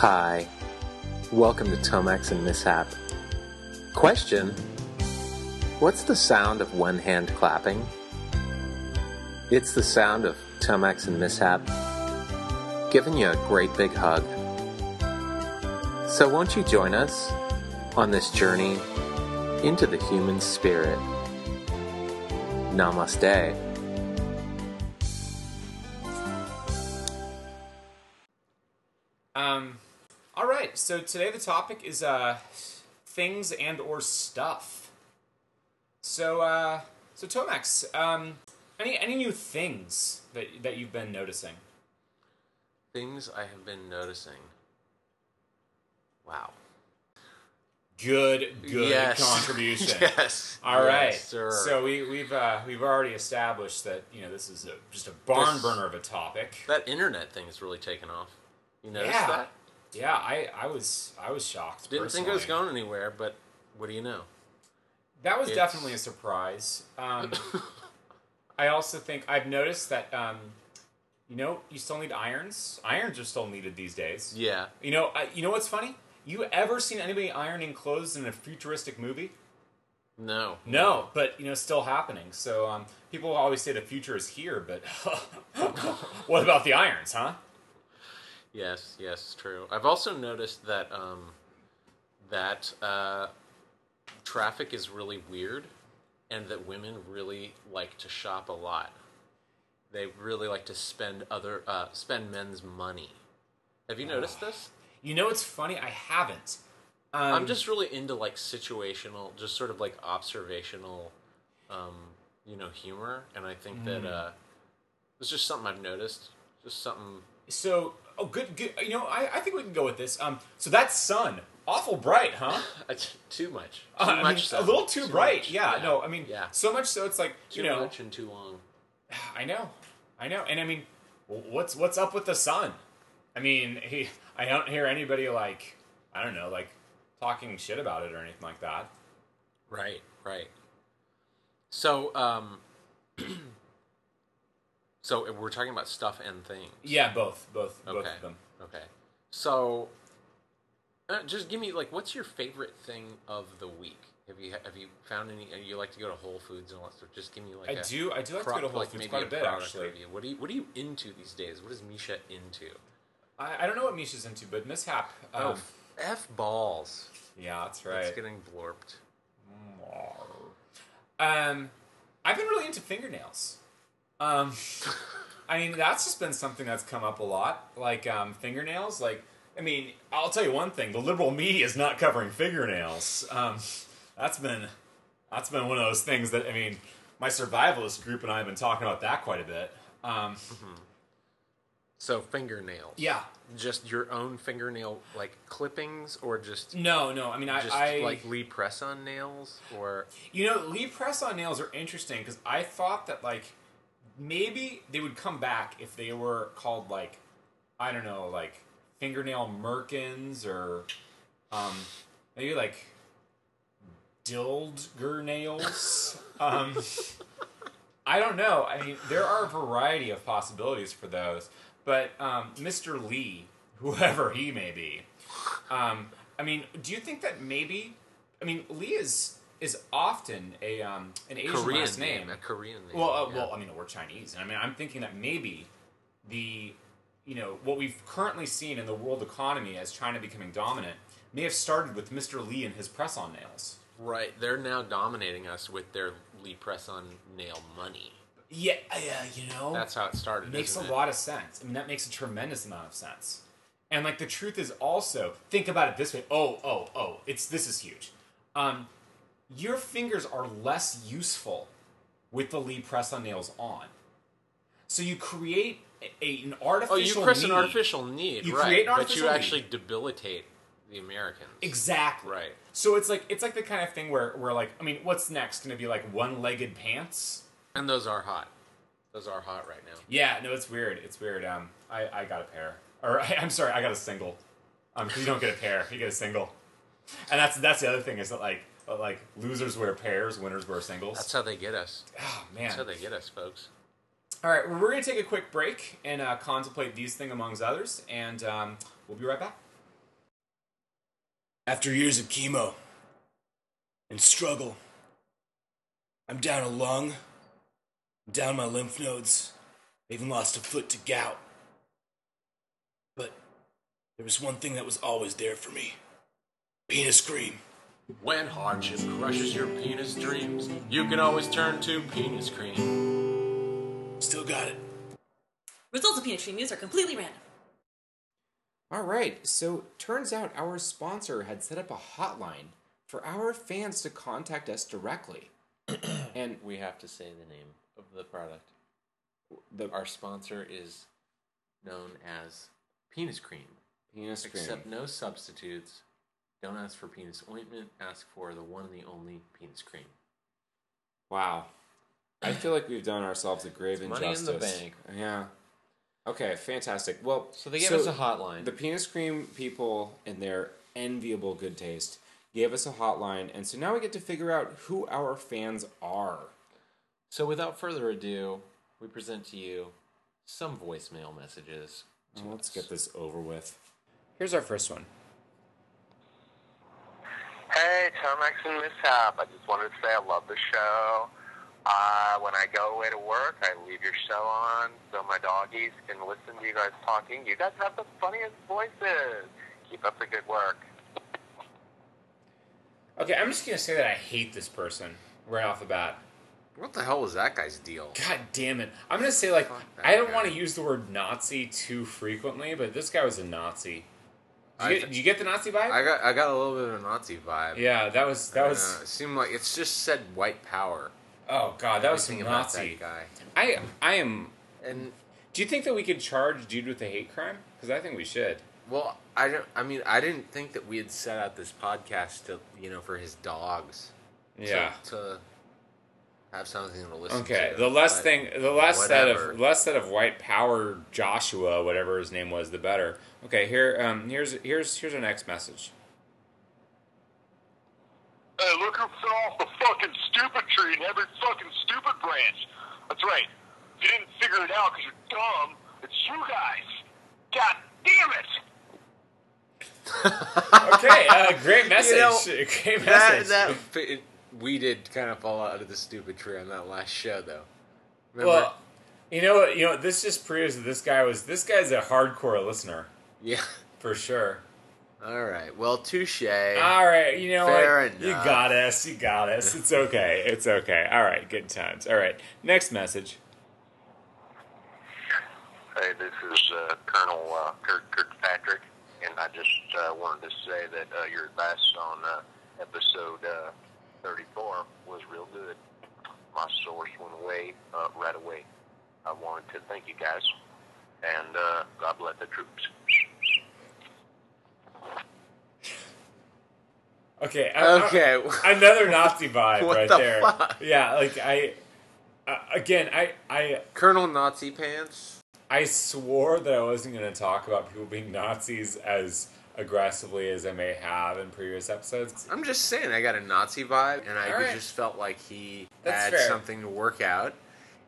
Hi, welcome to Tomax and Mishap. Question What's the sound of one hand clapping? It's the sound of Tomax and Mishap giving you a great big hug. So, won't you join us on this journey into the human spirit? Namaste. So today the topic is uh, things and or stuff. So uh, so Tomax, um, any any new things that that you've been noticing? Things I have been noticing. Wow. Good, good Yes. contribution. yes. All right. Yes. So we, we've uh, we've already established that you know this is a, just a barn This- burner of a topic. that internet thing has really taken off. You noticed Yeah. that? Yeah, I, I was I was shocked. Didn't think it was going anywhere, but what do you know? That was It's- definitely a surprise. Um, I also think I've noticed that um, you know you still need irons. Irons are still needed these days. Yeah. You know uh, you know what's funny? You ever seen anybody ironing clothes in a futuristic movie? No. No, but you know, still happening. So um, people always say the future is here, but what about the irons, huh? Yes, yes, true. I've also noticed that um, that uh, traffic is really weird, and that women really like to shop a lot. They really like to spend other uh, spend men's money. Have you noticed this? You know, it's funny. I haven't. Um, I'm just really into like situational, just sort of like observational, um, you know, humor, and I think that uh, it's just something I've noticed. Just something. so. Oh, good, good. You know, I, I think we can go with this. Um, so that sun, awful bright, huh? too much. Too Uh, I mean, much. a little too, bright. much. Yeah, no, I mean, yeah. so much so it's like Too you know, much and too long. I know, I know, and I mean, what's what's up with the sun? I mean, he, I don't hear anybody like, I don't know, like talking shit about it or anything like that. Right, right. So, um, so we're talking about stuff and things. Yeah, both, both, both Okay. of them. Okay. So, uh, just give me like, what's your favorite thing of the week? Have you have you found any? uh, You like to go to Whole Foods and all that stuff. Just give me like. I a do, I do like to pro- go to Whole like Foods quite a bit product actually. review. What are you What are you into these days? What is Misha into? I, I don't know what Misha's into, but Mishap. Um, oh, f balls. yeah, that's right. It's getting blorped. Um, I've been really into fingernails. Um, I mean, that's just been something that's come up a lot. Like um, fingernails. Like, I mean, I'll tell you one thing: the liberal media is not covering fingernails. Um, that's been that's been one of those things that I mean, my survivalist group and I have been talking about that quite a bit. Um, So fingernails. yeah. Just your own fingernail like clippings, or just No, no. I mean, I, just I like Lee press on nails, or You know, Lee press on nails are interesting because I thought that like maybe they would come back if they were called like I don't know, like fingernail merkins or um maybe like dildger nails. um I don't know. I mean, there are a variety of possibilities for those, but um, Mr. Lee, whoever he may be, um, I mean, do you think that maybe? I mean, Lee is is often a um, an Asian Korean last name. a Korean name. Well, uh, yeah. well, I mean, we're Chinese, and I mean, I'm thinking that maybe the you know what we've currently seen in the world economy as China becoming dominant may have started with Mr. Lee and his press-on nails. right. They're now dominating us with their Lee press on nail money. Yeah, yeah, you know, That's how it started. makes a it? lot of sense. I mean, that makes a tremendous amount of sense. And like the truth is also, think about it this way. Oh, oh, oh, it's this is huge. Um, your fingers are less useful with the Lee press on nails on. So you create a, an Oh, artificial. you press knee. an artificial need, You right? create an but you actually debilitate the Americans. Exactly. Right. So it's like it's like the kind of thing where where like I mean, what's next? Going to be like one-legged pants? And those are hot. Those are hot right now. Yeah, no, it's weird. It's weird. Um, I, I got a pair, or I, I'm sorry, I got a single. Um, 'cause you don't get a pair, you get a single. And that's that's the other thing is that like uh, like losers wear pairs, winners wear singles. That's how they get us. oh That's how they get us, folks. All right, well, we're gonna take a quick break and uh, contemplate these things amongst others, and um, we'll be right back. After years of chemo and struggle, I'm down a lung, down my lymph nodes, I even lost a foot to gout. But there was one thing that was always there for me penis cream. When hardship crushes your penis dreams, you can always turn to penis cream. Still got it. Results of penis cream use are completely random. All right, so turns out our sponsor had set up a hotline for our fans to contact us directly. and We have to say the name of the product. the Our sponsor is known as Penis Cream. penis cream. Accept no substitutes. Don't ask for penis ointment. Ask for the one and the only penis cream. Wow. I feel like we've done ourselves a grave money in injustice. the bank. Yeah. Okay, fantastic. Well, So they gave us a hotline. The penis cream people, in their enviable good taste, gave us a hotline, and so now we get to figure out who our fans are. So without further ado, we present to you some voicemail messages. to Well, let's us. get this over with. Here's our first one. Hey, Tomax and Mishap. I just wanted to say I love the show. Uh, when I go away to work, I leave your show on so my doggies can listen to you guys talking. You guys have the funniest voices. Keep up the good work. Okay, I'm just gonna say that I hate this person right off the bat. What the hell was that guy's deal? God damn it! I'm gonna say like I don't want to use the word Nazi too frequently, but this guy was a Nazi. Did you, get, did you get the Nazi vibe? I got I got a little bit of a Nazi vibe. yeah, that was that was. Uh, it seemed like it's just said white power. oh god, that was some Nazi. that guy. I I am. And Do you think that we could charge dude with a hate crime? Because I think we should. well, I don't. I mean, I didn't think that we had set out this podcast to you know for his dogs. Yeah. To, have something to listen to. Okay. The less but thing, the less set of less set of white power Joshua, whatever his name was, the better. Okay. Here, um, here's here's here's our next message. Hey, look who fell off the fucking stupid tree in every fucking stupid branch. That's right. If you didn't figure it out because you're dumb, it's you guys. God damn it! Okay. Uh, great message. know, great message. that it, we did kind of fall out of the stupid tree on that last show, though. Remember? well, you know what? You know this just proves that this guy was this guy's a hardcore listener yeah. for sure. All right. Well, touche. All right, you know Fair what? You got us. You got us. It's okay. It's okay. All right, good times. All right, next message. Hey, this is uh, Colonel uh, Kirk Kirkpatrick, and I just uh, wanted to say that uh, your advice on uh, episode uh, 34 was real good. My source went away uh, right away. I wanted to thank you guys, and uh, God bless the troops. Okay. Okay. I- another Nazi vibe What right the there. fuck? Yeah, like I. Uh, again, I, I Colonel Nazi Pants. I swore that I wasn't going to talk about people being Nazis as aggressively as I may have in previous episodes. I'm just saying, I got a Nazi vibe, and I right. just felt like he That's had fair. something to work out,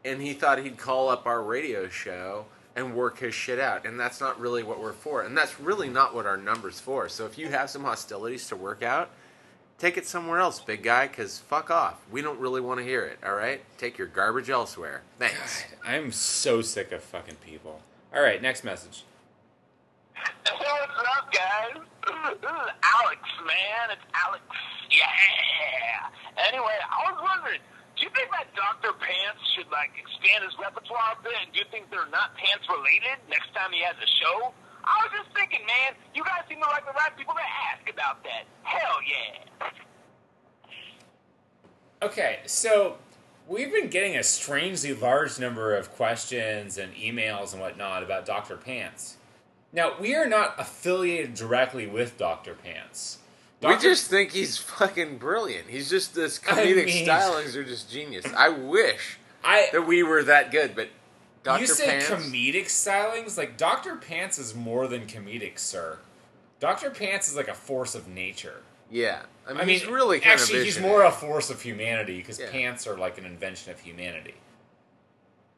and he thought he'd call up our radio show and work his shit out, and that's not really what we're for, and that's really not what our number's for. So if you have some hostilities to work out, take it somewhere else, big guy, because fuck off. We don't really want to hear it. All right, take your garbage elsewhere. Thanks. I'm so sick of fucking people. All right, next message. What's up, guys? This is Alex, man. It's Alex. Yeah. Anyway, I was wondering, do you think that Dr. Pants should, like, expand his repertoire a bit? And do you think they're not pants related next time he has a show? I was just thinking, man, you guys seem like the right people to ask about that. Hell yeah. Okay, so we've been getting a strangely large number of questions and emails and whatnot about Dr. Pants. Now, we are not affiliated directly with Dr. Pants. We just think he's fucking brilliant. He's just this I comedic mean- stylings are just genius. I wish I that we were that good, but Dr. you said Pants, comedic stylings? Like Dr. Pants is more than comedic, sir. Dr. Pants is like a force of nature. yeah. I mean, I mean, he's really kind actually, he's more a force of humanity because Yeah. pants are like an invention of humanity.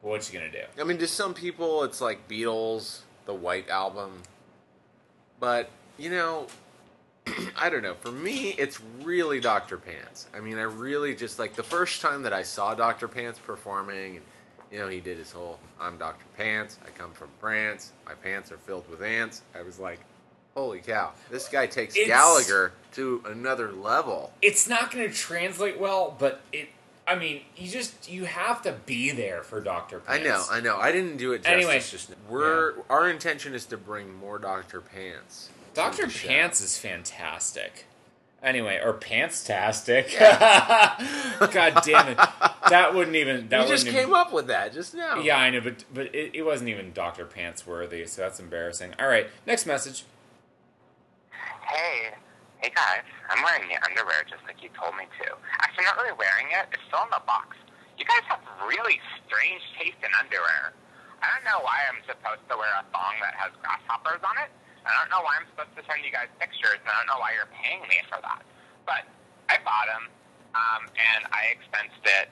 But what you gonna do? I mean, to some people, it's like Beatles, the White Album, but you know, I don't know. For me, it's really Dr. Pants. I mean, I really just like the first time that I saw Dr. Pants performing, and you know, he did his whole "I'm Dr. Pants. I come from France. My pants are filled with ants." I was like, "Holy cow! This guy takes It's- Gallagher to another level." it's not going to translate well, but it. I mean, you just you have to be there for Doctor. Pants. I know, I know. I didn't do it justice. Anyway, just we're our intention is to bring more Dr. Pants. To Doctor. Pants is fantastic. Anyway, or Pants-tastic. God damn it! That wouldn't even. That You just wouldn't came even, up with that just now. Yeah, I know, but but it, it wasn't even Doctor Pants worthy, so that's embarrassing. All right, next message. Hey, hey guys, I'm wearing the underwear just like you told me to. Actually, I'm not really wearing it. It's still in the box. You guys have really strange taste in underwear. I don't know why I'm supposed to wear a thong that has grasshoppers on it. I don't know why I'm supposed to send you guys pictures, and I don't know why you're paying me for that. But I bought them, um, and I expensed it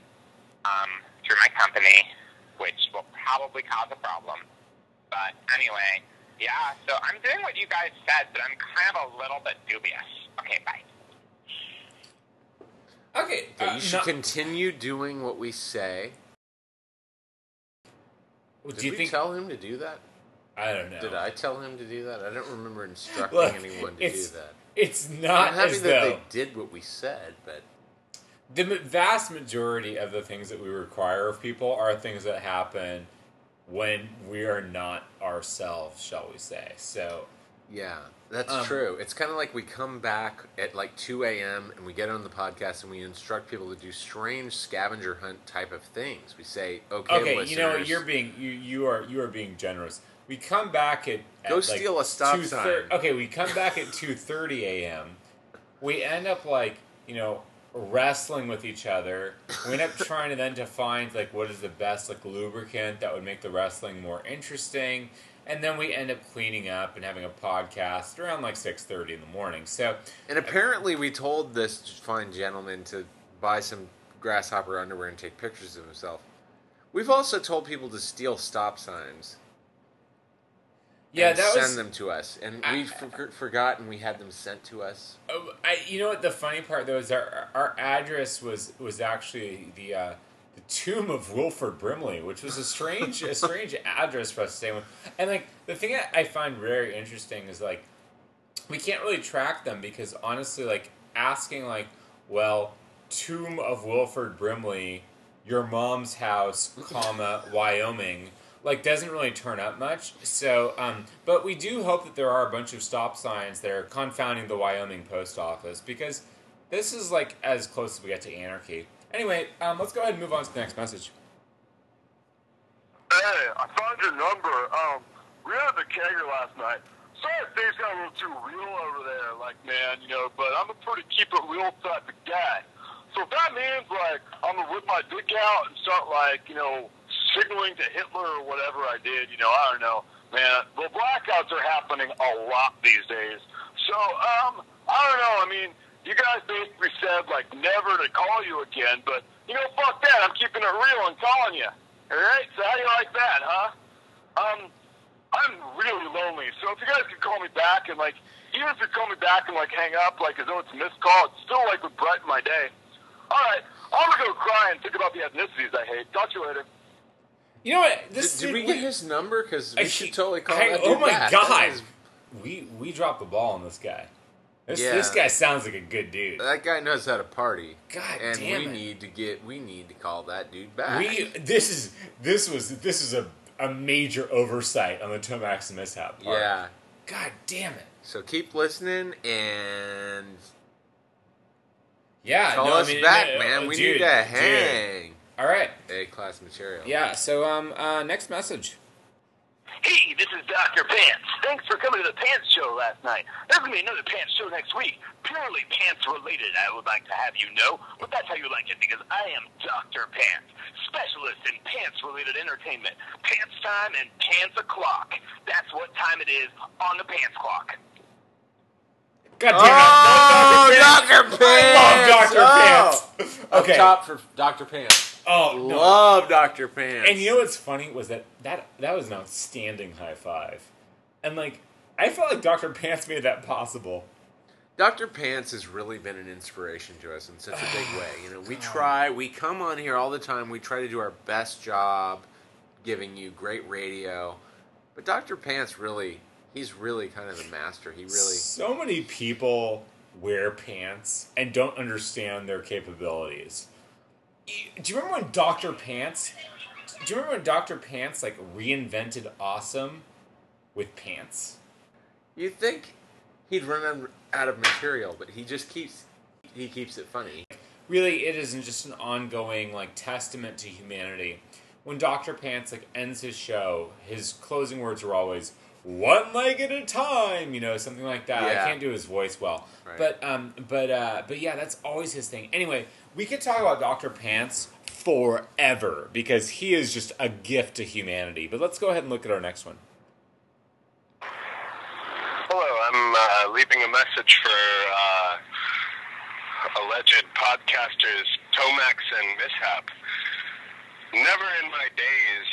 um, through my company, which will probably cause a problem. But anyway, yeah, so I'm doing what you guys said, but I'm kind of a little bit dubious. Okay, bye. Okay, Okay, uh, you should no- continue doing what we say. Did do you we think? tell him to do that? I don't know. Did I tell him to do that? I don't remember instructing Look, anyone to do that. It's not I'm happy as that though they did what we said, but the vast majority of the things that we require of people are things that happen when we are not ourselves, shall we say? So yeah, that's Um, true. It's kind of like we come back at like 2 a.m. and we get on the podcast and we instruct people to do strange scavenger hunt type of things. We say, okay, okay, you know listeners, you're being you you are you are being generous. We come back at, at Go like steal a stop 2:30 sign. Okay, we come back at two thirty a.m. We end up like you know wrestling with each other. We end up trying to then to find like what is the best like lubricant that would make the wrestling more interesting. And then we end up cleaning up and having a podcast around like six thirty in the morning. So And apparently, we told this fine gentleman to buy some grasshopper underwear and take pictures of himself. We've also told people to steal stop signs. Yeah, that send was them to us, and I- we for- forgot, and we had them sent to us. Oh, I, you know what the funny part though is our our address was was actually the uh, the tomb of Wilford Brimley, which was a strange a strange address for us to stay with. And like the thing that I find very interesting is like we can't really track them because honestly, like asking like, well, tomb of Wilford Brimley, your mom's house, comma Wyoming. Like doesn't really turn up much. So, um, but we do hope that there are a bunch of stop signs that are confounding the Wyoming post office because this is like as close as we get to anarchy. Anyway, um, let's go ahead and move on to the next message. Hey, I found your number. Um, we at the kegger last night. Sorry if things got a little too real over there, like, man, you know, but I'm a pretty keep it real type of guy. So if that means, like, I'm gonna whip my dick out and start, like, you know, signaling to Hitler or whatever I did, you know, I don't know, man. The blackouts are happening a lot these days. So, um, I don't know. I mean, you guys basically said, like, never to call you again, but, you know, fuck that. I'm keeping it real and calling you. All right? So how do you like that, huh? Um, I'm really lonely. So if you guys could call me back and, like, even if you call me back and, like, hang up, like, as though it's a missed call, it's still, like, would brighten my day. All right. I'm to go cry and think about the ethnicities I hate. Talk to you later. You know what? Did, This did we get his number? Because we I- should totally call I- that oh my back. god, That, is- we we dropped the ball on this guy. This Yeah. this guy sounds like a good dude. that guy knows how to party. God and damn we it. need to get we need to call that dude back. We this is this was this is a a major oversight on the Tomax mishap part. yeah. God damn it. So keep listening and Yeah. call no, I us mean, back, no, man. oh, We dude, need to dude. Hang. All right. A class material. Yeah. So um uh next message. Hey, this is Dr. Pants. Thanks for coming to the Pants Show last night. There's going to be another Pants Show next week. Purely pants related, I would like to have you know. But that's how you like it because I am Dr. Pants, specialist in pants related entertainment. Pants time and pants o'clock. That's what time it is on the pants clock. God damn it. Oh, it. Dr. No, Pants! Dr. Pants. Oh. Okay. Up top for Dr. Pants. Oh no. Love Dr. Pants. And you know what's funny was that that that was an outstanding high five, and like I felt like Dr. Pants made that possible. Dr. Pants has really been an inspiration to us in such a big way. You know, we try, we come on here all the time, we try to do our best job giving you great radio. But Dr. Pants really, he's really kind of the master. He really, So many people wear pants and don't understand their capabilities. Do you remember when Dr. Pants? Do you remember when Dr. Pants like reinvented awesome with pants? you think he'd run out of material, but he just keeps, he keeps it funny. Really, it isn't just an ongoing like testament to humanity. When Dr. Pants like ends his show, his closing words are always "one leg at a time," you know, something like that. Yeah. I can't do his voice well, Right. but um, but uh, but yeah, that's always his thing. Anyway, we could talk about Dr. Pants forever because he is just a gift to humanity. But let's go ahead and look at our next one. Hello, I'm uh, leaving a message for uh, alleged podcasters Tomax and Mishap. Never in my days,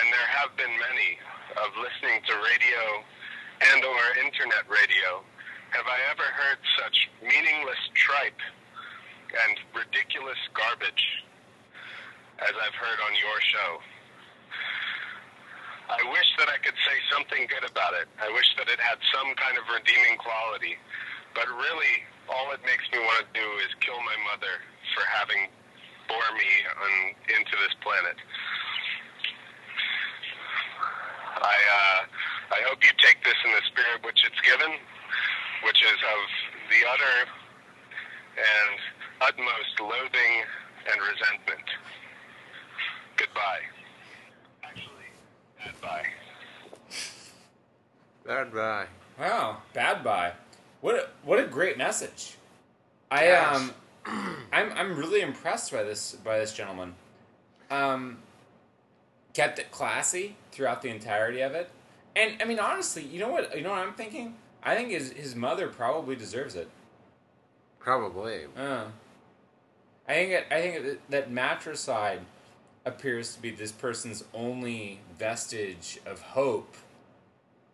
and there have been many, of listening to radio and or internet radio, have I ever heard such meaningless tripe and ridiculous garbage as I've heard on your show. I wish that I could say something good about it. I wish that it had some kind of redeeming quality. But really, all it makes me want to do is kill my mother for having bore me on, into this planet. I, uh, I hope you take this in the spirit which it's given, which is of the utter and utmost loathing and resentment. Goodbye. Actually, goodbye. Bad bye. Wow, bad bye. What a, what a great message. I Yes. um I'm I'm really impressed by this by this gentleman. Um kept it classy throughout the entirety of it. And I mean honestly, you know what you know what I'm thinking? I think his his mother probably deserves it. Probably. Uh, I think it, I think that, matricide appears to be this person's only vestige of hope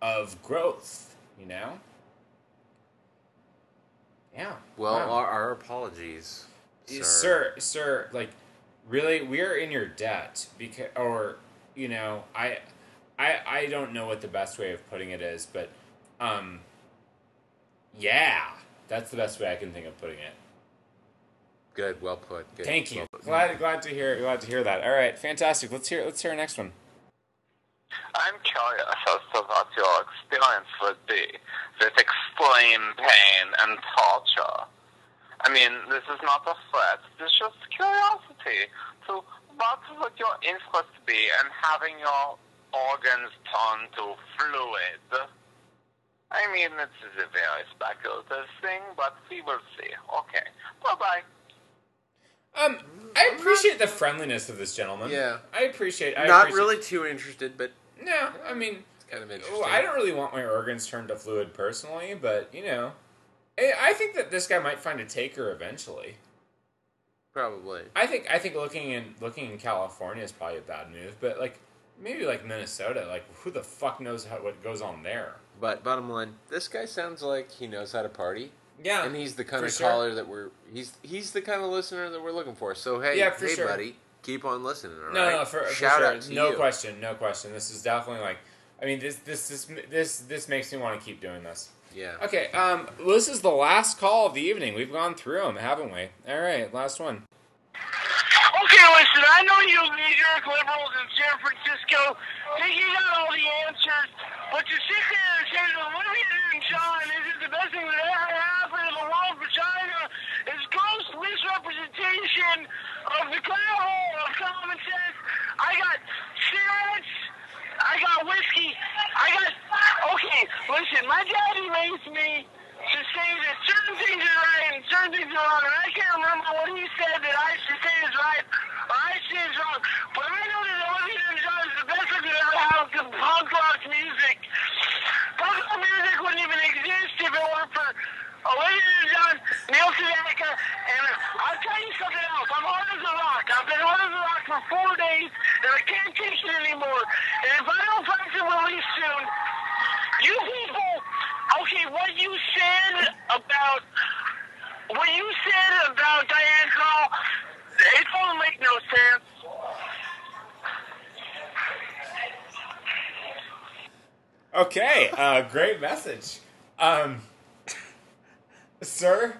of growth, you know? Yeah. Well, Wow. our, our apologies, sir. sir, sir, like really we are in your debt because or you know, I I I don't know what the best way of putting it is, but um yeah, that's the best way I can think of putting it. Good, well put. Good. Thank you. Well put. Glad glad to hear glad to hear that. All right, fantastic. Let's hear let's hear our next one. I'm curious as to what your experience would be with extreme pain and torture. I mean, this is not a threat. This is just curiosity. So, what would your interest be in having your organs turned to fluid? I mean, it is a very speculative thing, but we will see. Okay. Bye-bye. Um, I appreciate the friendliness of this gentleman. Yeah. I appreciate. I Not appreciate- really too interested, but No, I mean, it's kind of interesting. well, I don't really want my organs turned to fluid personally, but you know, I I think that this guy might find a taker eventually. Probably. I think I think looking in looking in California is probably a bad move, but like maybe like Minnesota, like who the fuck knows how what goes on there? But bottom line, this guy sounds like he knows how to party, Yeah, and he's the kind of sure. caller that we're he's he's the kind of listener that we're looking for. So hey, Yeah, for hey, sure. buddy, keep on listening. All No, right? no, for, for shout sure. out to no you. question, no question. This is definitely like, I mean, this this this this this makes me want to keep doing this. Yeah. Okay, um, this is the last call of the evening. We've gone through them, haven't we? All right, last one. Okay, listen, I know you New York liberals in San Francisco. Think you got all the answers, but to sit there and say that Olivia Newton-John isn't the best thing that ever happened in the world for China? Is gross misrepresentation of the kernel of common sense. I got cigarettes, I got whiskey, I got... Okay, listen, my daddy raised me to say that certain things are right and certain things are wrong, and I can't remember what he said that I should say is right or I should say is wrong. But I know that Olivia Newton-John is the best thing that ever happened to punk rock music. Punk rock music wouldn't even exist if it weren't for Olivia Newton-John, Neil Sedaka, and I'll tell you something else. I'm hard as a rock. I've been hard as a rock for four days, and can't take it anymore. And if I don't find some release soon, you people, okay, what you said about what you said about Diane Carl. It don't make no sense. Okay, uh, great message. Um, sir,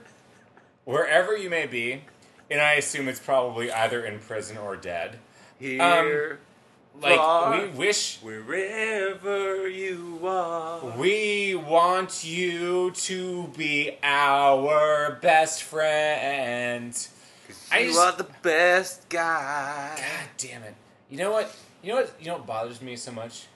wherever you may be, and I assume it's probably either in prison or dead. Here, Like Far. we wish wherever you are. we want you to be our best friend. You just- are the best guy. God damn it. You know what? You know what you know what bothers me so much?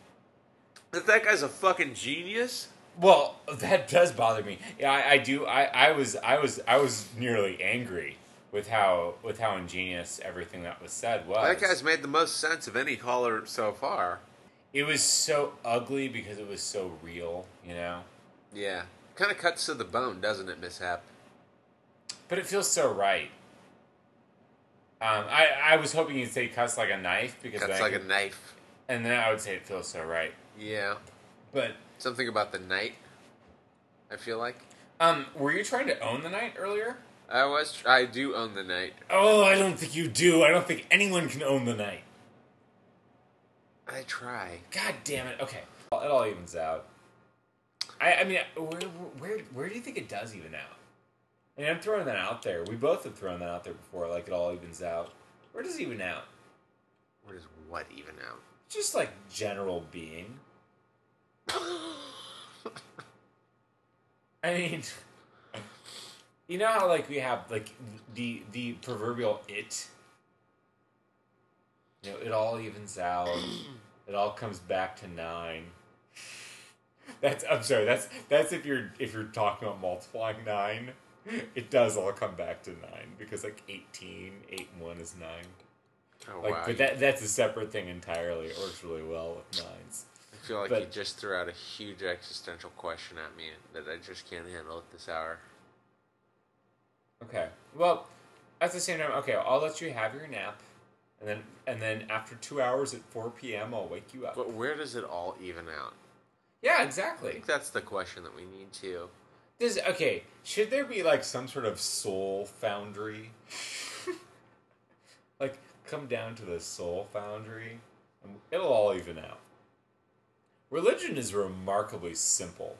That that guy's a fucking genius. Well, that does bother me. Yeah, I, I do. I, I was, I was, I was nearly angry with how, with how ingenious everything that was said was. That guy's made the most sense of any caller so far. It was so ugly because it was so real, you know. Yeah, kind of cuts to the bone, doesn't it, Mishap? But it feels so right. Um, I, I was hoping you'd say cuts like a knife because Cuts like a knife. and then I would say it feels so right. Yeah, But something about the night. I feel like um, were you trying to own the night earlier? I was. Tr- I do own the night. Oh, I don't think you do. I don't think anyone can own the night. I try. God damn it. Okay, it all evens out. I, I mean, where, where, where do you think it does even out? I mean, I'm throwing that out there. We both have thrown that out there before. Like it all evens out. Where does it even out? Where does what even out? Just like general being. I mean, you know how like we have like the the proverbial it. You know, it all evens out. it all comes back to nine. That's I'm sorry. That's that's if you're if you're talking about multiplying nine. It does all come back to nine because like 18, 8 and one is nine. Oh Like, wow! but that that's a separate thing entirely. It works really well with nines. I feel like but- you just threw out a huge existential question at me that I just can't handle at this hour. Okay. Well, at the same time, okay, I'll let you have your nap, and then and then after two hours at four p.m., I'll wake you up. But where does it all even out? yeah, exactly. I think that's the question that we need to. Does okay? Should there be like some sort of soul foundry? like, come down to the soul foundry, and it'll all even out. Religion is remarkably simple.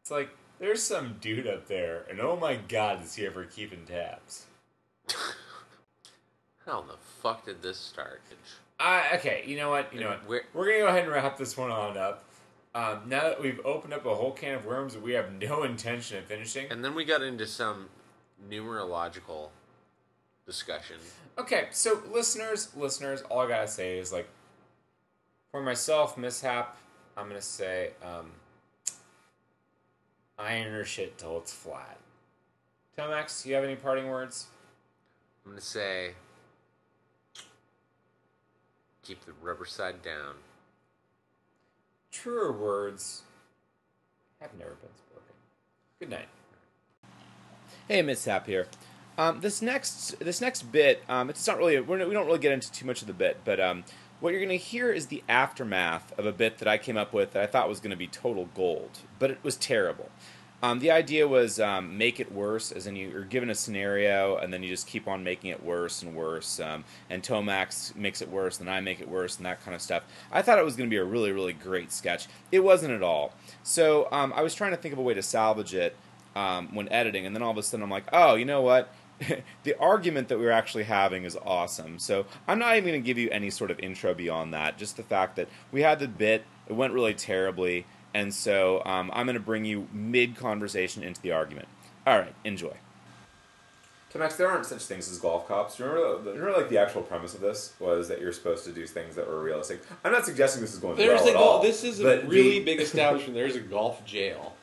It's like there's some dude up there, and oh my god, is he ever keeping tabs? How the fuck did this start? Uh, okay, you know what? You know what? Where- We're gonna go ahead and wrap this one on up. Um, now that we've opened up a whole can of worms that we have no intention of finishing. And then we got into some numerological discussion. Okay, so listeners, listeners, all I gotta say is like, for myself, mishap, I'm gonna say, um, iron your shit till it's flat. Tomax, you have any parting words? I'm gonna say, keep the rubber side down. Truer words have never been spoken. Good night. Hey, Mishap here. Um, this next this next bit, um, it's not really we're, we don't really get into too much of the bit, but um, what you're going to hear is the aftermath of a bit that I came up with that I thought was going to be total gold, but it was terrible. Um, the idea was um, make it worse, as in you're given a scenario and then you just keep on making it worse and worse. Um, and Tomax makes it worse, and I make it worse, and that kind of stuff. I thought it was going to be a really, really great sketch. It wasn't at all. So um, I was trying to think of a way to salvage it um, when editing, and then all of a sudden I'm like, oh, you know what? the argument that we're actually having is awesome. So I'm not even going to give you any sort of intro beyond that. Just the fact that we had the bit, it went really terribly, and so um, I'm going to bring you mid conversation into the argument. All right, enjoy. So Max, there aren't such things as golf cops. Remember, remember, like the actual premise of this was that you're supposed to do things that were realistic. I'm not suggesting this is going There's well a at gol- all. This is a really the- big establishment. There's a golf jail.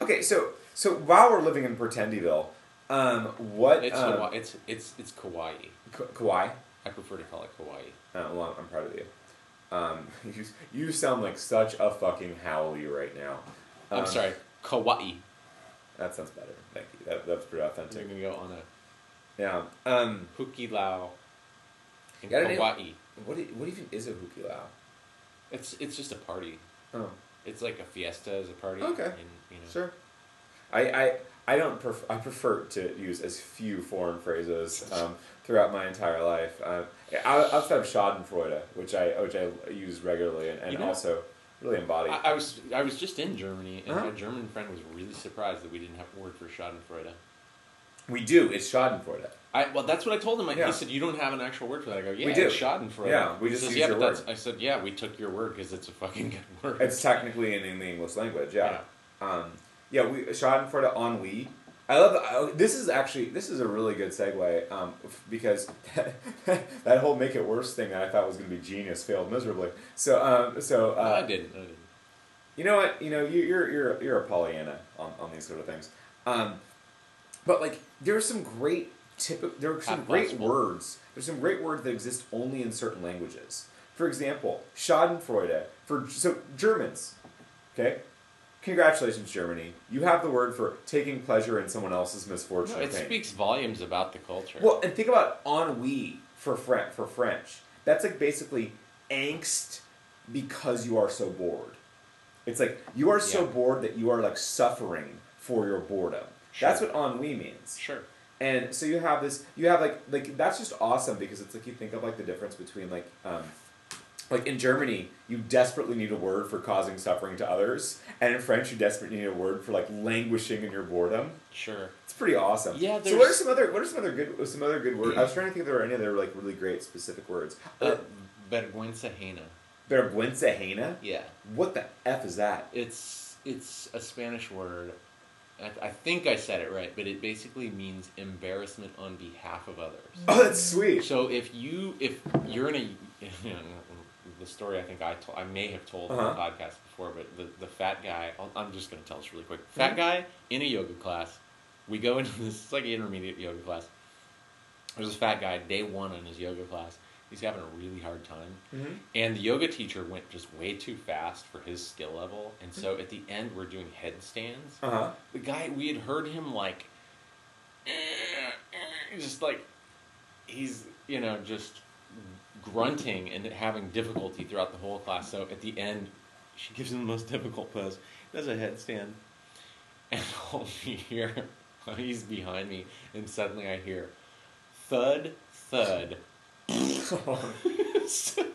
Okay, so so while we're living in Pretendyville, um, what It's um, Hawaii. It's it's it's Kauai. Ka- Kauai? I prefer to call it Kauai. Uh, well, I'm proud of you. Um, you. You sound like such a fucking haole right now. I'm Um, sorry, Kauai. That sounds better. Thank you. That, that's pretty authentic. We're gonna go on a Yeah. Um, Hukilau in Kauai. what, what even is a hukilau? It's it's just a party. Oh. It's like a fiesta as a party. Okay. And, you know, Sure. I, I I don't pref- I prefer to use as few foreign phrases um, throughout my entire life. Um, out- outside of Schadenfreude, which I which I use regularly and, and You know- also really embody. I, I was I was just in Germany, and Uh-huh. my German friend was really surprised that we didn't have a word for Schadenfreude. we do. It's Schadenfreude. I well, that's what I told him. Yeah. He said, "You don't have an actual word for that." I go, "Yeah, We do. it's Schadenfreude." Yeah, we He just says, use "Yeah, your but that's." word." I said, "Yeah, we took your word because it's a fucking good word." It's technically in, in the English language. Yeah. Um, yeah. We Schadenfreude ennui. I love I, this. Is actually this is a really good segue um, f- because that whole make it worse thing that I thought was going to be genius failed miserably. So um, so No, uh, I didn't. I didn't. You know what? You know you, you're you're you're a Pollyanna on, on these sort of things. Um, but like there are some great typical there are some great possible. words. There's some great words that exist only in certain languages. For example, Schadenfreude for so Germans. Okay, congratulations Germany. You have the word for taking pleasure in someone else's misfortune. No, it pain. speaks volumes about the culture. Well, and think about ennui for French. For French, that's like basically angst because you are so bored. It's like you are so Yeah. bored that you are like suffering for your boredom. That's Sure. what ennui means. sure. And so you have this. You have like like that's just awesome because it's like you think of like the difference between like um, like in Germany you desperately need a word for causing suffering to others, and in French you desperately need a word for like languishing in your boredom. Sure. It's pretty awesome. Yeah, So what are some other what are some other good some other good words? I was trying to think if there were any other like really great specific words. Uh, Uh, vergüenza ajena. Vergüenza ajena? Yeah. What the f is that? It's it's a Spanish word. I, I think I said it right, but it basically means embarrassment on behalf of others. Oh, that's sweet. So if you if you're in a the story I think I told I may have told on Uh-huh. the podcast before, but the the fat guy I'll, I'm just going to tell this really quick. Fat guy in a yoga class. We go into this it's like an intermediate yoga class. There's this fat guy day one in his yoga class. He's having a really hard time, Mhm. and the yoga teacher went just way too fast for his skill level. And so at the end, we're doing headstands. Uh huh. The guy we had heard him like, just like he's you know just grunting and having difficulty throughout the whole class. So at the end, she gives him the most difficult pose. Does a headstand, and all we hear, he's behind me, and suddenly I hear, thud, thud.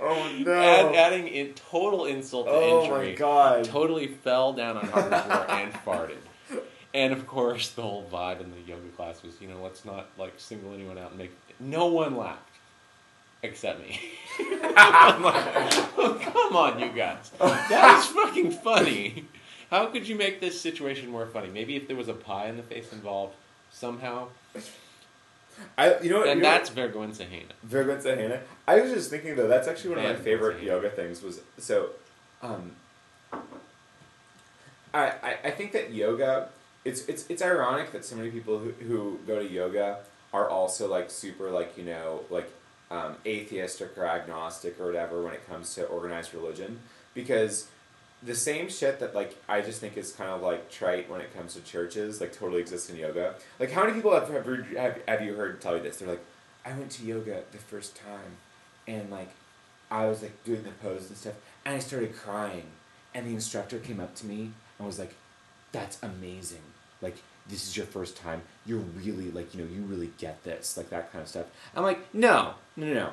Oh no. Add, adding in total insult to oh injury. my god. Totally fell down on hard floor and farted. And of course, the whole vibe in the yoga class was, you know, let's not like single anyone out and make. No one laughed, except me. Like, oh, come on, you guys. That is fucking funny. How could you make this situation more funny? Maybe if there was a pie in the face involved somehow. I you know what? And you know that's vergüenza ajena. Vergüenza ajena. I was just thinking though, that's actually one of my favorite yoga things was so um I, I, I think that yoga it's it's it's ironic that so many people who, who go to yoga are also like super like, you know, like um, atheistic or agnostic or whatever when it comes to organized religion. Because the same shit that like I just think is kind of like trite when it comes to churches, like totally exists in yoga. Like how many people have have, have, have you heard tell you this? They're like, I went to yoga the first time, and like, I was like doing the pose and stuff, and I started crying, and the instructor came up to me and was like, "That's amazing! Like this is your first time. You're really like you know you really get this like that kind of stuff." I'm like, no, no, no, no.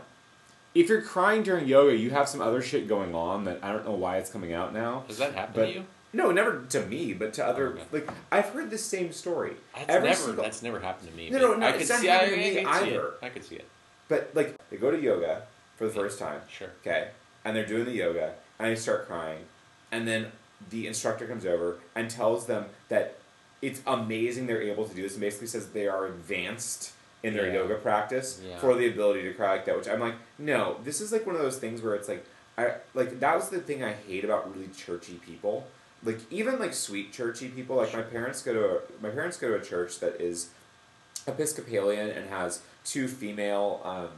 If you're crying during yoga, you have some other shit going on that I don't know why it's coming out now. Does that happen But to you? no, never to me, but to other Okay. like I've heard the same story. That's Every never single- that's never happened to me. No, no, no, I it's could not happened to I me either. it. I could see it. But like they go to yoga for the first time, Sure. okay, and they're doing the yoga, and they start crying, and then the instructor comes over and tells them that it's amazing they're able to do this, and basically says they are advanced in their Yeah. yoga practice Yeah. for the ability to cry like that. Which I'm like, no, this is like one of those things where it's like, I like that was the thing I hate about really churchy people. Like even like sweet churchy people. Like my parents go to a, my parents go to a church that is Episcopalian and has two female um,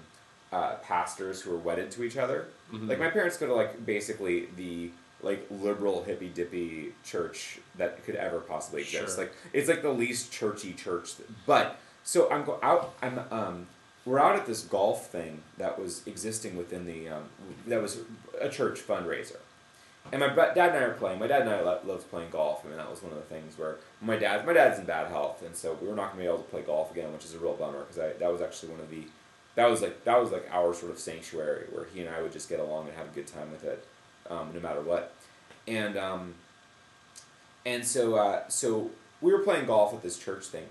uh, pastors who are wedded to each other. Mhm. Like my parents go to like basically the like liberal hippy dippy church that could ever possibly exist. Sure. Like it's like the least churchy church. But so I'm go out. I'm um we're out at this golf thing that was existing within the um that was a church fundraiser. and my dad and I were playing. My dad and I lo- loved playing golf. I mean, that was one of the things where my dad, my dad's in bad health, and so we were not going to be able to play golf again, which is a real bummer because I that was actually one of the that was like that was like our sort of sanctuary where he and I would just get along and have a good time with it, um, no matter what, and um, and so uh, so we were playing golf at this church thing,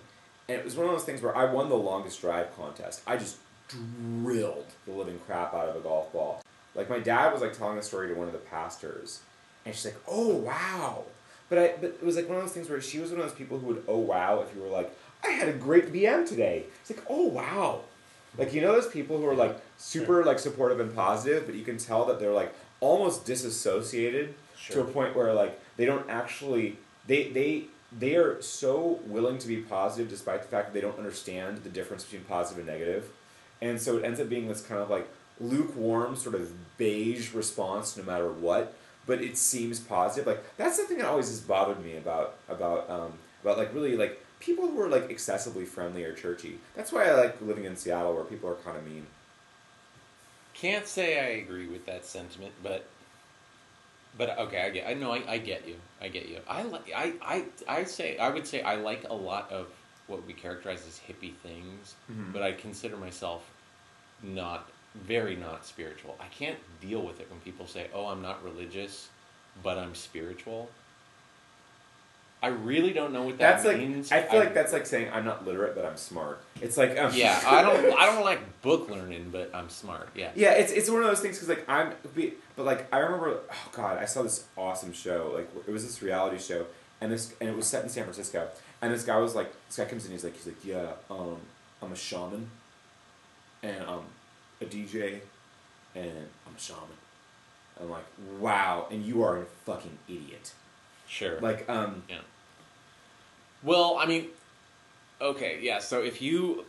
and it was one of those things where I won the longest drive contest. I just drilled the living crap out of a golf ball. Like my dad was like telling a story to one of the pastors, and she's like, "Oh wow," but I but it was like one of those things where she was one of those people who would "Oh wow" if you were like, "I had a great BM today." It's like, "Oh wow," like you know those people who are like super like supportive and positive, but you can tell that they're like almost disassociated to a point where like they don't actually they they they are so willing to be positive despite the fact that they don't understand the difference between positive and negative. And so it ends up being this kind of like lukewarm sort of beige response no matter what but it seems positive. Like that's the thing that always has bothered me about about um, about like really like people who are like excessively friendly or churchy. That's why i like living in seattle where people are kind of mean Can't say I agree with that sentiment, but but okay, I get. I know. I, I get you. I get you. I like. I, I I say. I would say I like a lot of what we characterize as hippie things, Mhm. but I consider myself not very not spiritual. I can't deal with it when people say, "Oh, I'm not religious, but I'm spiritual." I really don't know what that that's like means. i feel like that's like saying i'm not literate but i'm smart it's like um, yeah. I don't. I don't like book learning, but I'm smart. Yeah. Yeah, it's it's one of those things because like I'm, but like I remember, oh god, I saw this awesome show. Like it was this reality show, and this and it was set in San Francisco. And this guy was like, this guy comes in, he's like, he's like, yeah, um, I'm a shaman, and I'm a DJ, and I'm a shaman. I'm like, wow, and you are a fucking idiot. Sure. Like, um, Yeah. Well, I mean, okay, yeah. So if you,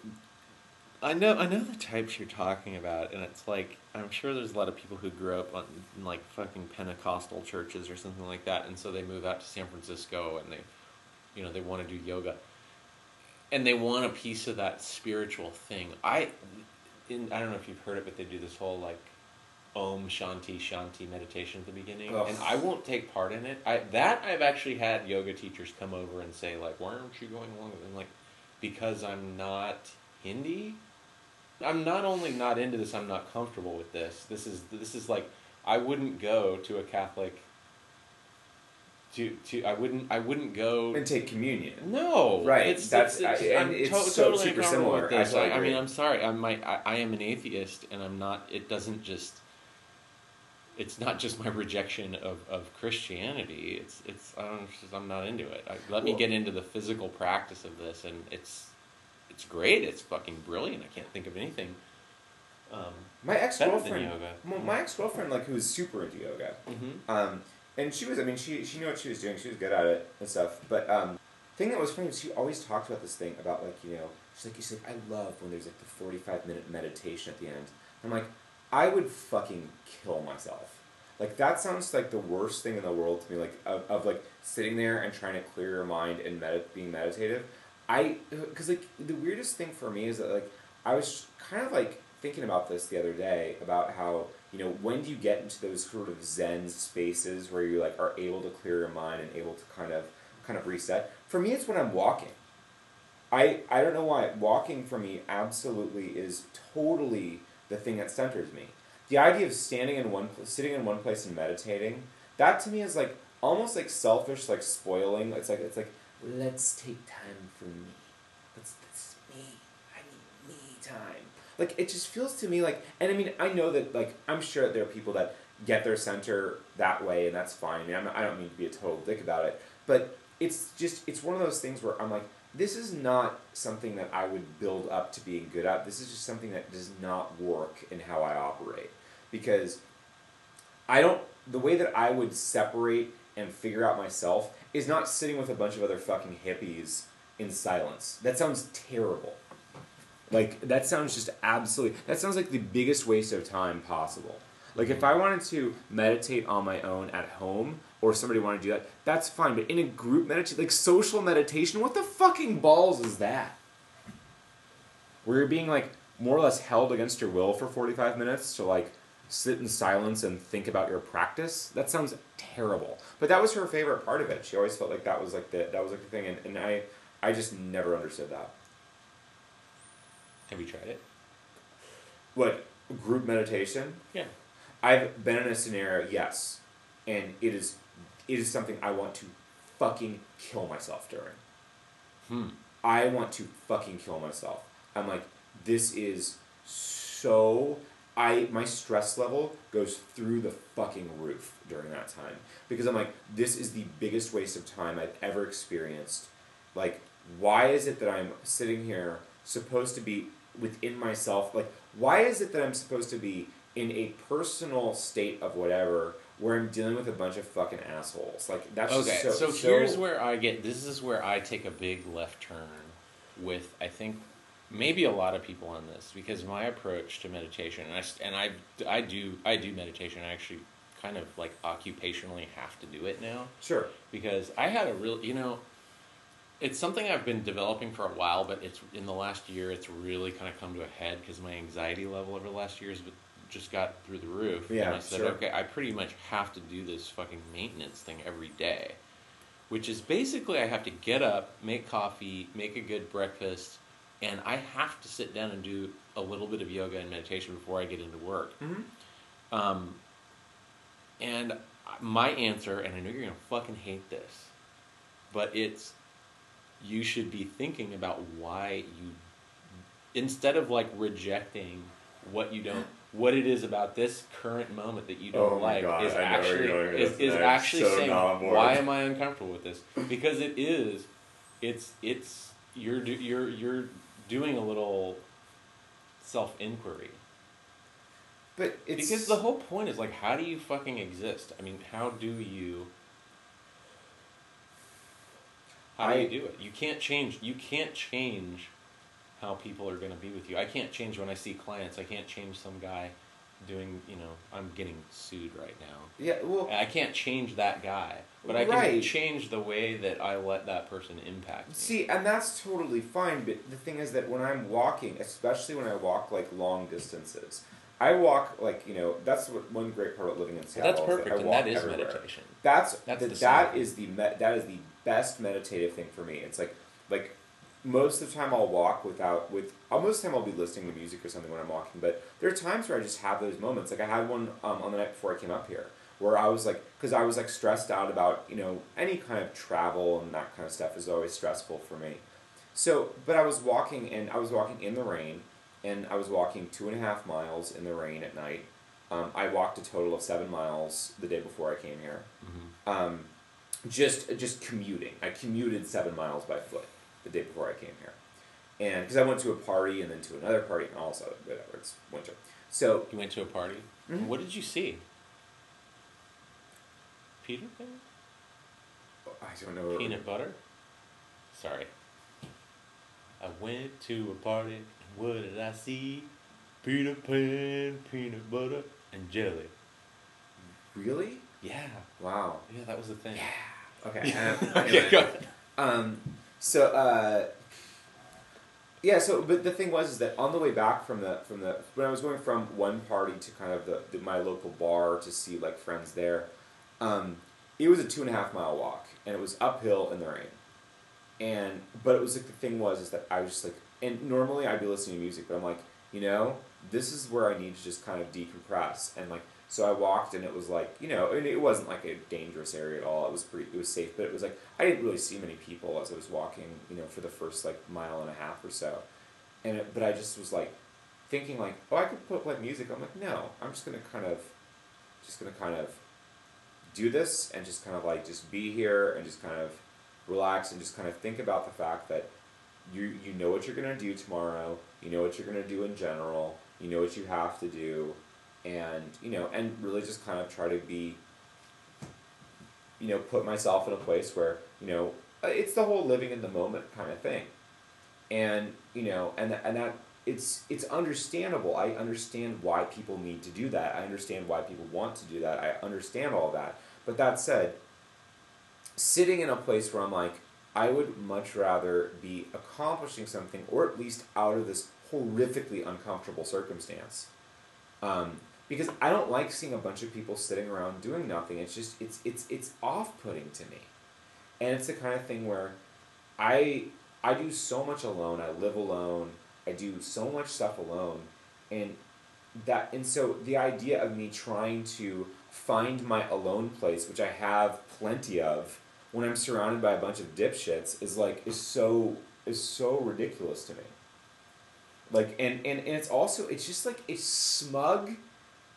I know, I know the types you're talking about, and it's like I'm sure there's a lot of people who grew up on, in like fucking Pentecostal churches or something like that, and so they move out to San Francisco and they, you know, they want to do yoga, and they want a piece of that spiritual thing. I, in, I don't know if you've heard it, but they do this whole like. Om Shanti Shanti meditation at the beginning, Ugh. and I won't take part in it. I that I've actually had yoga teachers come over and say like, "Why aren't you going along with it?" I'm like, because I'm not Hindi. I'm not only not into this, I'm not comfortable with this. This is this is like I wouldn't go to a Catholic. To, to I wouldn't I wouldn't go and take communion. no Right, It's, that's- it's, it's, I- I'm and it's to- so totally super similar. I I, I mean, I'm sorry I'm my I, I am an atheist and I'm not it doesn't just it's not just my rejection of, of Christianity. It's it's I don't just, I'm not into it. I, let me get into the physical practice of this, and it's it's great. It's fucking brilliant. I can't think of anything. Um, My ex girlfriend, yoga. my ex girlfriend, like who was super into yoga, mhm. Um, and she was, I mean, she, she knew what she was doing. She was good at it and stuff. But um, thing that was funny was she always talked about this thing about like you know she's like she's like I love when there's like the forty five minute meditation at the end. I'm like I would fucking kill myself. Like that sounds like the worst thing in the world to me. Like of, of like sitting there and trying to clear your mind and med- being meditative. I because like the weirdest thing for me is that like I was kind of like thinking about this the other day about how you know when do you get into those sort of zen spaces where you like are able to clear your mind and able to kind of kind of reset for me it's when i'm walking i i don't know why walking for me absolutely is totally the thing that centers me. The idea of standing in one sitting in one place and meditating that to me is like almost like selfish like spoiling. It's like it's like let's take time for me. Let's this me. I need me time. Like it just feels to me like and i mean i know that like i'm sure that there are people that get their center that way and that's fine. I, mean, I'm, I don't mean to be a total dick about it but it's just it's one of those things where i'm like this is not something that i would build up to being good at this is just something that does not work in how i operate because i don't the way that i would separate and figure out myself is not sitting with a bunch of other fucking hippies in silence that sounds terrible like that sounds just absolutely. That sounds like the biggest waste of time possible. Like if I wanted to meditate on my own at home, or somebody wanted to do that, that's fine. But in a group meditation, like social meditation, what the fucking balls is that? Where you're being like more or less held against your will for forty five minutes to like sit in silence and think about your practice. That sounds terrible. But that was her favorite part of it. She always felt like that was like the that was like the thing, and, and I I just never understood that. Have you tried it? What group meditation? Yeah. I've been in a scenario, yes, and it is it is something I want to fucking kill myself during. Hmm. I want to fucking kill myself. I'm like, this is so. I my stress level goes through the fucking roof during that time because I'm like, this is the biggest waste of time I've ever experienced. Like, why is it that I'm sitting here supposed to be within myself? Like, why is it that I'm supposed to be in a personal state of whatever where I'm dealing with a bunch of fucking assholes? Like, that's Okay, just so, so, here's where I get. This is where I take a big left turn with I think maybe a lot of people on this because my approach to meditation and I and I I do I do meditation. I actually kind of like occupationally have to do it now Sure. because I had a real you know. It's something I've been developing for a while, but it's in the last year. It's really kind of come to a head because my anxiety level over the last years just got through the roof. Yeah, and I said, sure. okay, I pretty much have to do this fucking maintenance thing every day which is basically I have to get up, make coffee, make a good breakfast, and I have to sit down and do a little bit of yoga and meditation before I get into work. Mhm. Um, and my answer, and I know you're gonna fucking hate this, but it's you should be thinking about why you instead of like rejecting what you don't what it is about this current moment that you don't Oh like God, is I actually you're going with is, is actually so saying not on board. why am I uncomfortable with this? Because it is it's it's you're do, you're you're doing a little self inquiry But it's because the whole point is like how do you fucking exist? I mean how do you how do I- you do it? You can't change you can't change how people are going to be with you I can't change when I see clients I can't change some guy doing you know I'm getting sued right now yeah. Well, I can't change that guy, but I can change the way that I let that person impact me. See, and that's totally fine, but the thing is that when I'm walking, especially when I walk like long distances, I walk like you know that's what one great part about living in Seattle. that's is that perfect, I and that is everywhere. meditation. That's That's the, the that sign. the me- that is the best meditative thing for me. It's like like most of the time I'll walk without with uh, most of the time I'll be listening to music or something when I'm walking, but there are times where I just have those moments. Like I had one um, on the night before I came up here where I was like because I was like stressed out about you know any kind of travel and that kind of stuff is always stressful for me. So, but I was walking and I was walking in the rain, and I was walking two and a half miles in the rain at night. Um, I walked a total of seven miles the day before I came here. Um, just just commuting. I commuted seven miles by foot the day before I came here, and because I went to a party and then to another party and also whatever it's winter. So You went to a party. Mhm. What did you see? Peter Pan? I don't know. Peanut butter? Sorry. I went to a party. What did I see? Peter Pan, peanut butter, and jelly. Really? Yeah. Wow. Yeah, that was the thing. Yeah. Okay. okay, anyway. go ahead. Um, so uh, yeah, so but the thing was is that on the way back from the from the when I was going from one party to kind of the, the my local bar to see like friends there, um, it was a two and a half mile walk and it was uphill in the rain, and but it was like the thing was is that I was just like and normally I'd be listening to music but I'm like you know this is where I need to just kind of decompress and like so I walked and it was like you know and it wasn't like a dangerous area at all. It was pretty it was safe but it was like I didn't really see many people as I was walking you know for the first like mile and a half or so. And it, but I just was like thinking like oh I could put like music I'm like no I'm just gonna kind of just gonna kind of do this and just kind of like just be here and just kind of relax and just kind of think about the fact that you you know what you're gonna do tomorrow you know what you're gonna do in general you know what you have to do and you know and really just kind of try to be you know put myself in a place where you know uh, it's the whole living in the moment kind of thing. And you know and and that it's it's understandable. I understand why people need to do that. I understand why people want to do that. I understand all that. But that said sitting in a place where i'm like i would much rather be accomplishing something or at least out of this horrifically uncomfortable circumstance. Um, because I don't like seeing a bunch of people sitting around doing nothing. It's just it's it's it's off putting to me, and it's the kind of thing where I I do so much alone. I live alone. I do so much stuff alone, and that and so the idea of me trying to find my alone place, which I have plenty of, when I'm surrounded by a bunch of dipshits, is like is so is so ridiculous to me. Like and, and, and it's also it's just like it's smug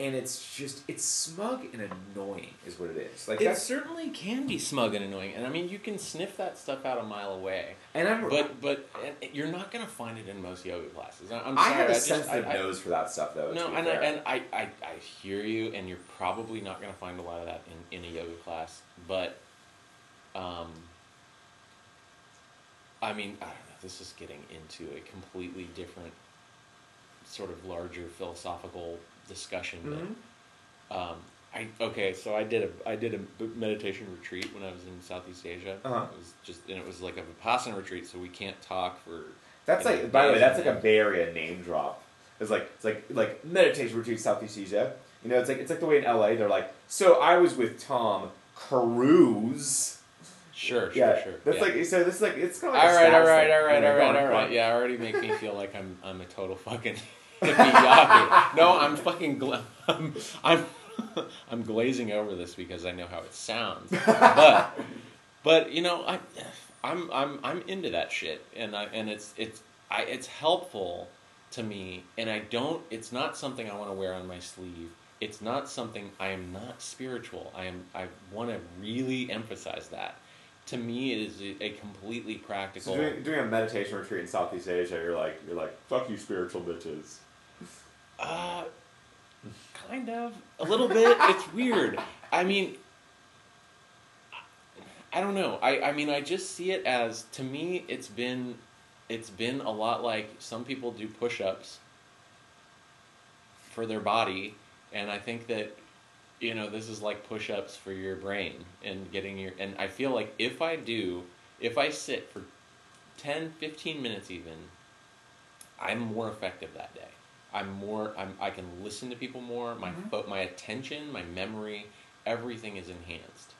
and it's just it's smug and annoying is what it is. Like It certainly can be smug and annoying, and I mean you can sniff that stuff out a mile away. and I'm But but and you're not gonna find it in most yoga classes. I- I'm I sorry. have a just- sensitive I- I- nose for that stuff though. No, and I, and I, I, I hear you, and you're probably not going to find a lot of that in, in a yoga class. But, um, I mean, I don't know. This is getting into a completely different, sort of larger philosophical discussion. Mhm. But, um, I okay, so I did a I did a meditation retreat when I was in Southeast Asia. Uh-huh. It was just and it was like a vipassana retreat, so we can't talk for. That's like, by the way, that's like a. Bay Area name drop. It's like it's like like meditation retreat Southeast Asia. You know, it's like it's like the way in LA they're like. So I was with Tom Cruise. Sure, sure, yeah, sure. That's yeah. like so. This is like it's kind of All like a right, all right, all right, all right, all right. on. Yeah, already make me feel like I'm I'm a total fucking No, I'm fucking gla- I'm I'm I'm glazing over this because I know how it sounds. But but you know I I'm I'm I'm into that shit and I and it's it's I it's helpful to me and I don't it's not something I want to wear on my sleeve. It's not something I am not spiritual. I am I want to really emphasize that. To me, it is a, a completely practical. So doing, doing a meditation retreat in Southeast Asia, you're like you're like fuck you spiritual bitches. Uh, kind of. A little bit. It's weird. I mean, I don't know. I, I mean, I just see it as to me. It's been, it's been a lot like some people do push-ups for their body, and I think that, you know, this is like push-ups for your brain and getting your. And I feel like if I do, if I sit for 10, 15 minutes even, I'm more effective that day. I'm more. I'm. I can listen to people more. My fo- my attention, my memory, everything is enhanced.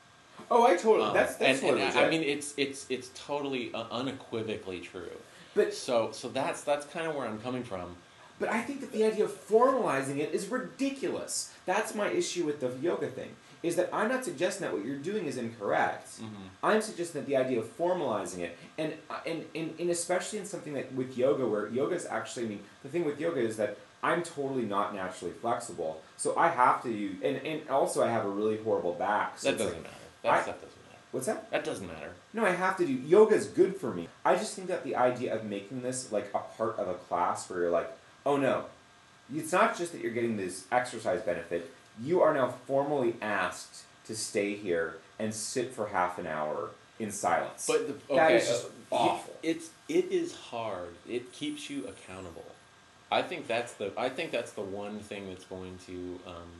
Oh, I totally. Um, that's that's and, and is. I mean, it's it's it's totally uh, unequivocally true. But- so so that's that's kind of where I'm coming from. But I think that the idea of formalizing it is ridiculous. That's my issue with the yoga thing. Is that I'm not suggesting that what you're doing is incorrect. Mm-hmm. I'm suggesting that the idea of formalizing it, and uh, and, and and especially in something that with yoga, where yoga is actually, I mean, the thing with yoga is that I'm totally not naturally flexible, so I have to use, and and also I have a really horrible back. So That doesn't like- matter. That I- stuff doesn't matter. What's that? That doesn't matter. No, I have to do yoga is good for me. I just think that the idea of making this like a part of a class where you're like, oh no, it's not just that you're getting this exercise benefit. You are now formally asked to stay here and sit for half an hour in silence. But the, okay, that is just uh, awful. It's it is hard. It keeps you accountable. I think that's the I think that's the one thing that's going to um,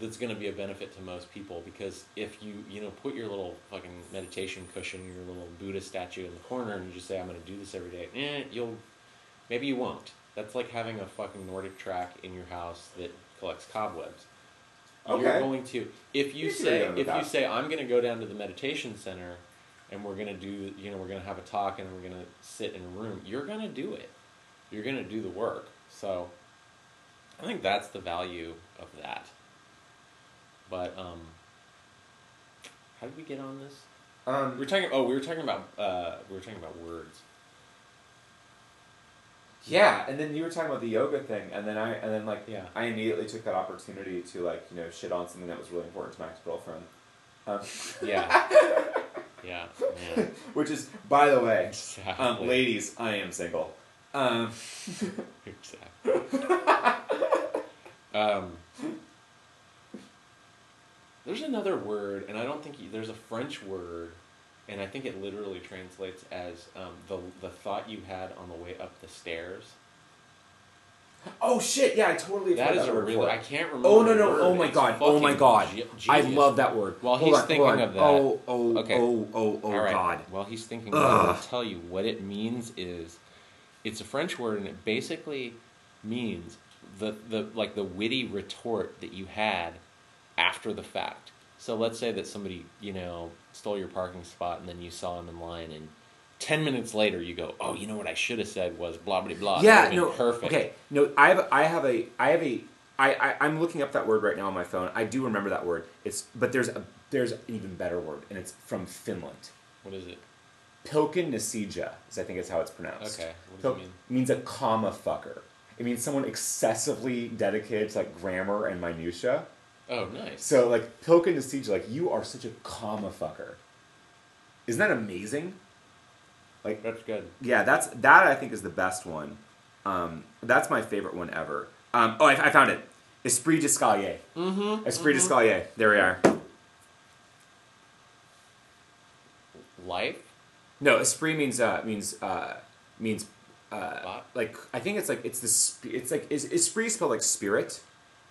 that's going to be a benefit to most people because if you you know put your little fucking meditation cushion, your little Buddha statue in the corner, and you just say I'm going to do this every day, eh, you'll maybe you won't. That's like having a fucking NordicTrack in your house that collects cobwebs. Okay. You're going to if you I see where you're say if you say I'm going to go down to the meditation center and we're going to do you know we're going to have a talk and we're going to sit in a room, you're going to do it. You're going to do the work. So I think that's the value of that. But um, how did we get on this? um, We were talking. Oh, we were talking about. Uh, we were talking about words. Yeah, and then you were talking about the yoga thing, and then I and then like Yeah. I immediately took that opportunity to like you know shit on something that was really important to my ex girlfriend. Um, Yeah. yeah. Yeah. which is, by the way, Exactly. um, ladies, I am single. Um, Exactly. um, there's another word, and I don't think you, there's a French word, and I think it literally translates as um, the the thought you had on the way up the stairs. oh shit! Yeah, I totally. That is that a word really. I can't remember. Oh no no! Oh my god! Oh my god! ge- I love that word. While Hold he's on, thinking of that- Oh oh Okay. oh oh oh right. god! While he's thinking, I'll tell you what it means is. It's a French word, and it basically means the, the like the witty retort that you had after the fact. So let's say that somebody you know stole your parking spot and then you saw him in line and. Ten minutes later, you go, "Oh, you know what I should have said was blah blah blah." Yeah, no, perfect. Okay, no, I have, I have a, I have a, I, I, I'm looking up that word right now on my phone. I do remember that word. It's, but there's a, there's an even better word, and it's from Finland. What is it? Pilkin Nasija, is I think is how it's pronounced. Okay, what does Pil- it mean? means a comma fucker. It means someone excessively dedicated to like grammar and minutia. Oh, nice. So like Pilkin Nasija, like you are such a comma fucker. Isn't that amazing? Like That's good. yeah, that's that I think is the best one. Um, that's my favorite one ever. Um, oh, I, I found it. Esprit d'escalier. Mm-hmm. Esprit d'escalier. There we are. Life. No, esprit means uh, means uh, means uh, like I think it's like it's the sp- it's like is esprit spelled like spirit.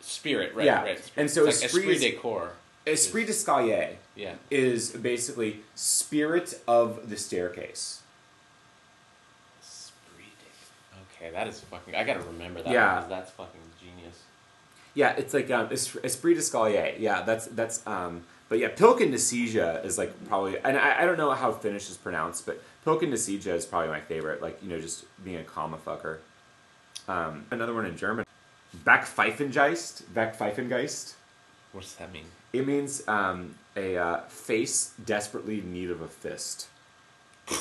Spirit, right? Yeah, right. and so it's like esprit esprit de corps. Esprit d'escalier Yeah. is basically spirit of the staircase. Esprit de. Okay, that is fucking. I gotta remember that. Yeah. because that's fucking genius. Yeah, it's like um, es- esprit d'escalier. Yeah, that's that's um, but yeah, Pilkin Nasija is like probably, and I, I don't know how Finnish is pronounced, but Pilkin Nasija is probably my favorite. Like you know, just being a comma fucker. Um, another one in German, Backpfeifengeist. Backpfeifengeist. What does that mean? It means um, a uh, face desperately in need of a fist.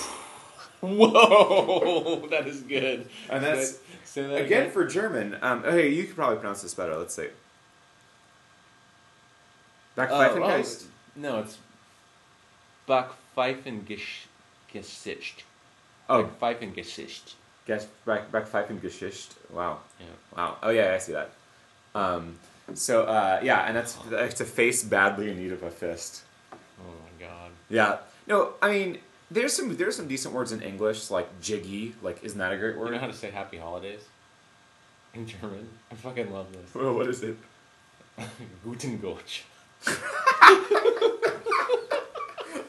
Whoa, that is good. And that's- Say that- say that Again, for German, um, okay, you could probably pronounce this better. Let's see. Oh, Backpfeifengeist. oh, no, it's Backpfeifengesicht. Oh, Backpfeifengesicht. Guess back Backpfeifengeschichte. Wow. Yeah. Wow. Oh yeah, I see that. Um, so uh, yeah, and that's it's a face badly in need of a fist. Oh my god. Yeah. No, I mean there's some there's some decent words in English like jiggy. Like isn't that a great word? You know how to say happy holidays? In German? I fucking love this. Well, what is it? Guten Gotch.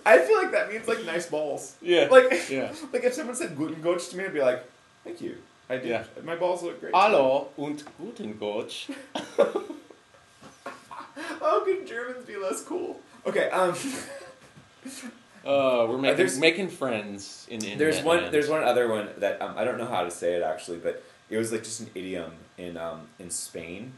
I feel like that means like nice balls. Yeah. Like Yeah. like if someone said guten Gotch to me, I'd be like, thank you. I did. Yeah. My balls look great. Hallo und guten Gotch. How can Germans be less cool? Okay. Um. Uh, we're making, there's- making friends in, There's one. There's one other one that um, I don't know how to say it actually, but it was like just an idiom in um, in Spain,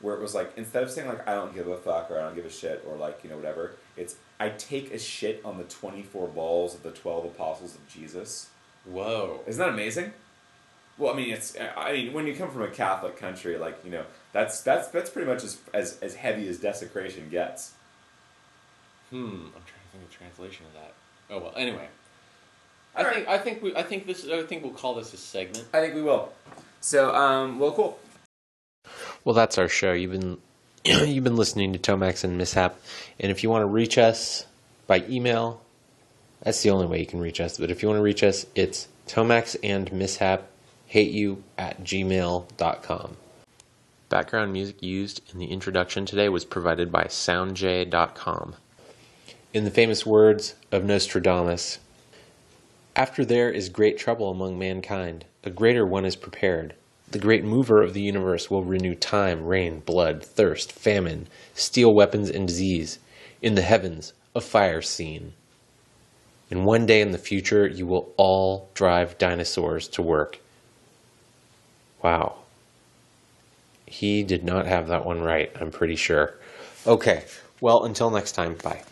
where it was like instead of saying like I don't give a fuck or I don't give a shit or like you know whatever, it's I take a shit on the twenty four balls of the twelve apostles of Jesus. Whoa. Isn't that amazing? Well, I mean, it's I mean when you come from a Catholic country, like you know that's that's that's pretty much as as, as heavy as desecration gets. Hmm. I'm trying to think of translation of that. Oh well. Anyway. I All think I think we I think this I think we'll call this a segment. I think we will. So, um, well, cool. Well, that's our show. You've been you've been listening to Tomax and Mishap, and if you want to reach us by email, that's the only way you can reach us. But if you want to reach us, it's Tomax and Mishap hate you at gmail.com. Background music used in the introduction today was provided by SoundJay.com. In the famous words of Nostradamus, after there is great trouble among mankind, a greater one is prepared. The great mover of the universe will renew time, rain, blood, thirst, famine, steel weapons, and disease. In the heavens, a fire scene. And one day in the future, you will all drive dinosaurs to work. Wow. He did not have that one right, I'm pretty sure. Okay, well, until next time, bye.